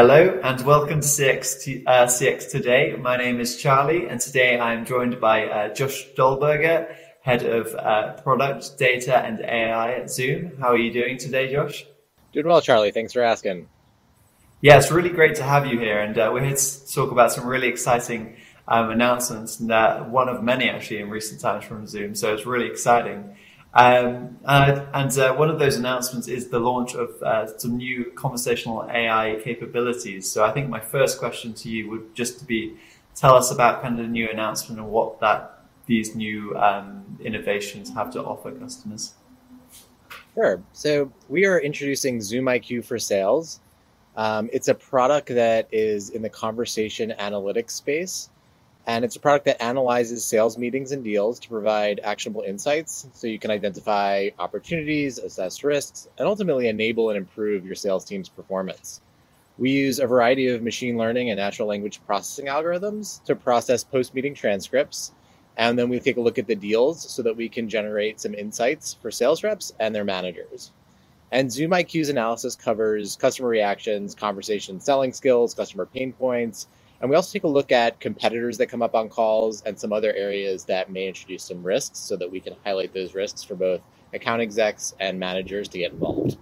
Hello and welcome to CX, uh, CX Today. My name is Charlie and today I'm joined by uh, Josh Dulberger, Head of uh, Product, Data and AI at Zoom. How are you doing today, Josh? Doing well, Charlie. Thanks for asking. Yeah, it's really great to have you here and uh, we're here to talk about some really exciting um, announcements and uh, one of many actually in recent times from Zoom. So it's really exciting. Um, uh, and uh, one of those announcements is the launch of uh, some new conversational AI capabilities. So I think my first question to you would just be tell us about kind of the new announcement and what that these new um, innovations have to offer customers. Sure. So we are introducing Zoom IQ for Sales. Um, it's a product that is in the conversation analytics space. And it's a product that analyzes sales meetings and deals to provide actionable insights so you can identify opportunities, assess risks, and ultimately enable and improve your sales team's performance. We use a variety of machine learning and natural language processing algorithms to process post meeting transcripts. And then we take a look at the deals so that we can generate some insights for sales reps and their managers. And Zoom IQ's analysis covers customer reactions, conversation selling skills, customer pain points, and we also take a look at competitors that come up on calls and some other areas that may introduce some risks so that we can highlight those risks for both account execs and managers to get involved.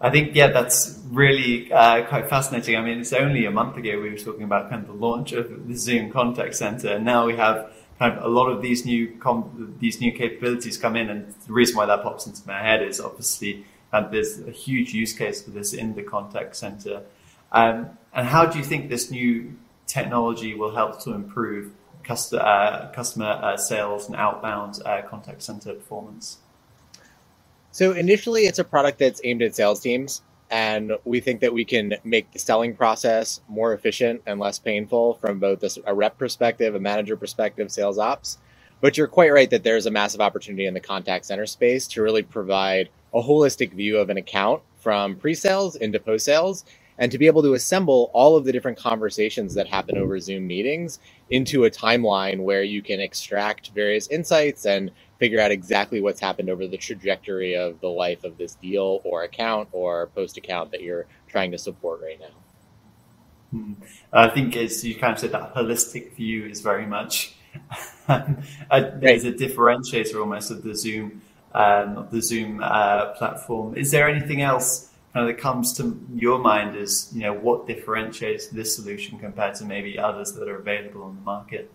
I think, yeah, that's really uh, quite fascinating. I mean, it's only a month ago we were talking about kind of the launch of the Zoom Contact Center, and now we have kind of a lot of these new com- these new capabilities come in. And the reason why that pops into my head is obviously that there's a huge use case for this in the contact center. Um, and how do you think this new technology will help to improve customer, uh, customer uh, sales and outbound uh, contact center performance? So initially, it's a product that's aimed at sales teams, and we think that we can make the selling process more efficient and less painful from both a rep perspective, a manager perspective, sales ops. But you're quite right that there's a massive opportunity in the contact center space to really provide a holistic view of an account from pre-sales into post-sales and to be able to assemble all of the different conversations that happen over Zoom meetings into a timeline where you can extract various insights and figure out exactly what's happened over the trajectory of the life of this deal or account or post account that you're trying to support right now. Hmm. I think as you kind of said, that holistic view is very much a, there's a differentiator almost of the Zoom um, the Zoom uh, platform. Is there anything else kind of that comes to your mind is, you know, what differentiates this solution compared to maybe others that are available on the market?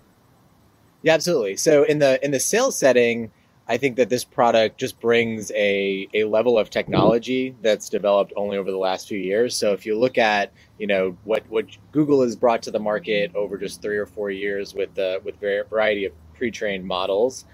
Yeah, absolutely. So in the in the sales setting, I think that this product just brings a, a level of technology that's developed only over the last few years. So if you look at you know what what Google has brought to the market over just three or four years with the with variety of pre-trained models,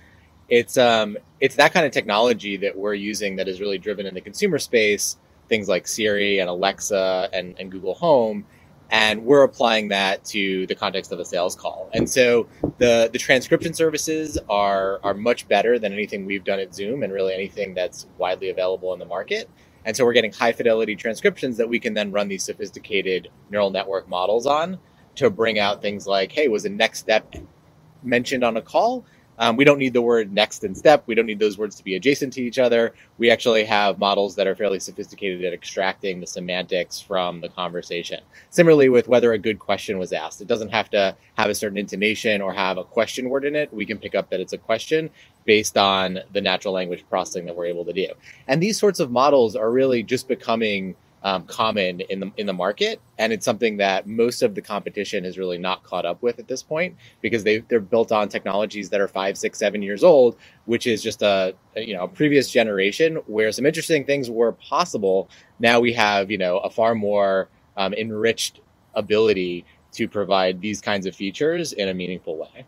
it's um it's that kind of technology that we're using that is really driven in the consumer space things like Siri and Alexa and, and Google Home. And we're applying that to the context of a sales call. And so the, the transcription services are, are much better than anything we've done at Zoom and really anything that's widely available in the market. And so we're getting high fidelity transcriptions that we can then run these sophisticated neural network models on to bring out things like, hey, was the next step mentioned on a call? Um, we don't need the word next and step. We don't need those words to be adjacent to each other. We actually have models that are fairly sophisticated at extracting the semantics from the conversation. Similarly, with whether a good question was asked, it doesn't have to have a certain intonation or have a question word in it. We can pick up that it's a question based on the natural language processing that we're able to do. And these sorts of models are really just becoming um, common in the in the market, and it's something that most of the competition is really not caught up with at this point because they they're built on technologies that are five, six, seven years old, which is just a, a you know a previous generation where some interesting things were possible. Now we have you know a far more um, enriched ability to provide these kinds of features in a meaningful way.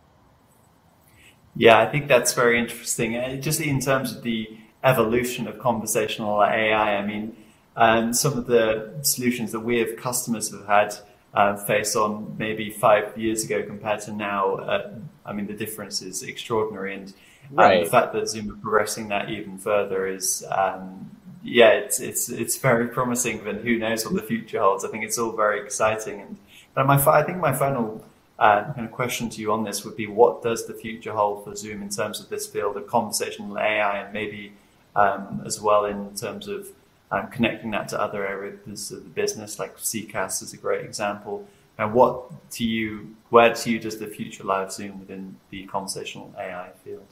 Yeah, I think that's very interesting. Just in terms of the evolution of conversational AI, I mean and some of the solutions that we have customers have had uh, face on maybe five years ago compared to now, uh, I mean, the difference is extraordinary. And um, right. the fact that Zoom are progressing that even further is, um, yeah, it's, it's, it's very promising, but who knows what the future holds. I think it's all very exciting. And, but my, I think my final uh, kind of question to you on this would be what does the future hold for Zoom in terms of this field of conversational AI and maybe um, as well in terms of um, connecting that to other areas of the business, like CCaaS is a great example. And what to you, where to you does the future lie of Zoom within the conversational AI field?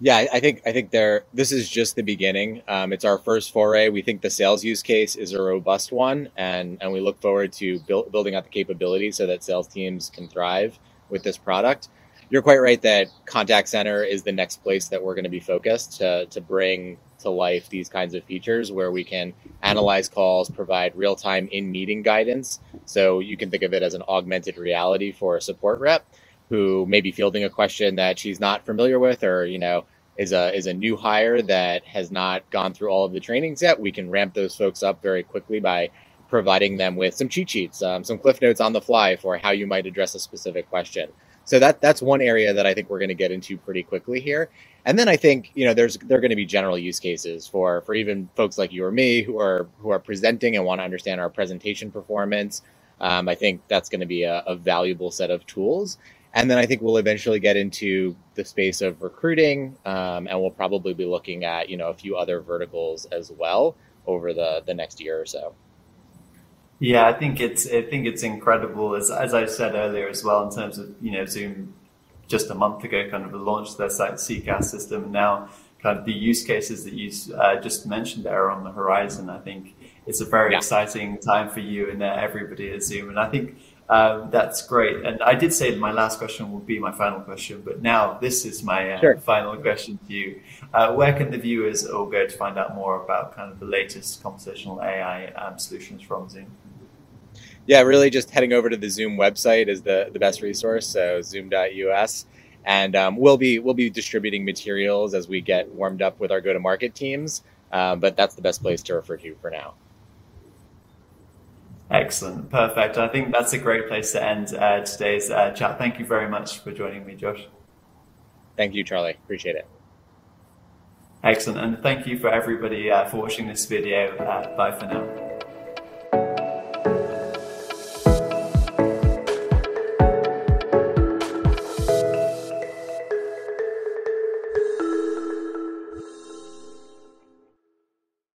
Yeah, I think I think there. This is just the beginning. Um, it's our first foray. We think the sales use case is a robust one, and and we look forward to build, building out the capabilities so that sales teams can thrive with this product. You're quite right that contact center is the next place that we're going to be focused to to bring to life these kinds of features where we can analyze calls, provide real time in meeting guidance. So you can think of it as an augmented reality for a support rep who may be fielding a question that she's not familiar with or you know is a is a new hire that has not gone through all of the trainings yet we can ramp those folks up very quickly by providing them with some cheat sheets um, some cliff notes on the fly for how you might address a specific question so that that's one area that i think we're going to get into pretty quickly here. And then i think you know there's there are going to be general use cases for for even folks like you or me who are who are presenting and want to understand our presentation performance. Um, i think that's going to be a, a valuable set of tools. And then I think we'll eventually get into the space of recruiting, um, and we'll probably be looking at you know a few other verticals as well over the the next year or so. Yeah, I think it's I think it's incredible as as I said earlier as well in terms of you know Zoom just a month ago kind of launched their site CCaaS system and now kind of the use cases that you uh, just mentioned there are on the horizon. I think it's a very yeah. exciting time for you and uh, everybody at Zoom, and I think um, that's great. And I did say that my last question would be my final question, but now this is my uh, sure. final question to you. Uh, where can the viewers all go to find out more about kind of the latest conversational AI um, solutions from Zoom? Yeah, really just heading over to the Zoom website is the, the best resource, so zoom.us. And um, we'll be we'll be distributing materials as we get warmed up with our go to market teams. Uh, but that's the best place to refer to for now. Excellent. Perfect. I think that's a great place to end uh, today's uh, chat. Thank you very much for joining me, Josh. Thank you, Charlie. Appreciate it. Excellent. And thank you for everybody uh, for watching this video. Uh, bye for now.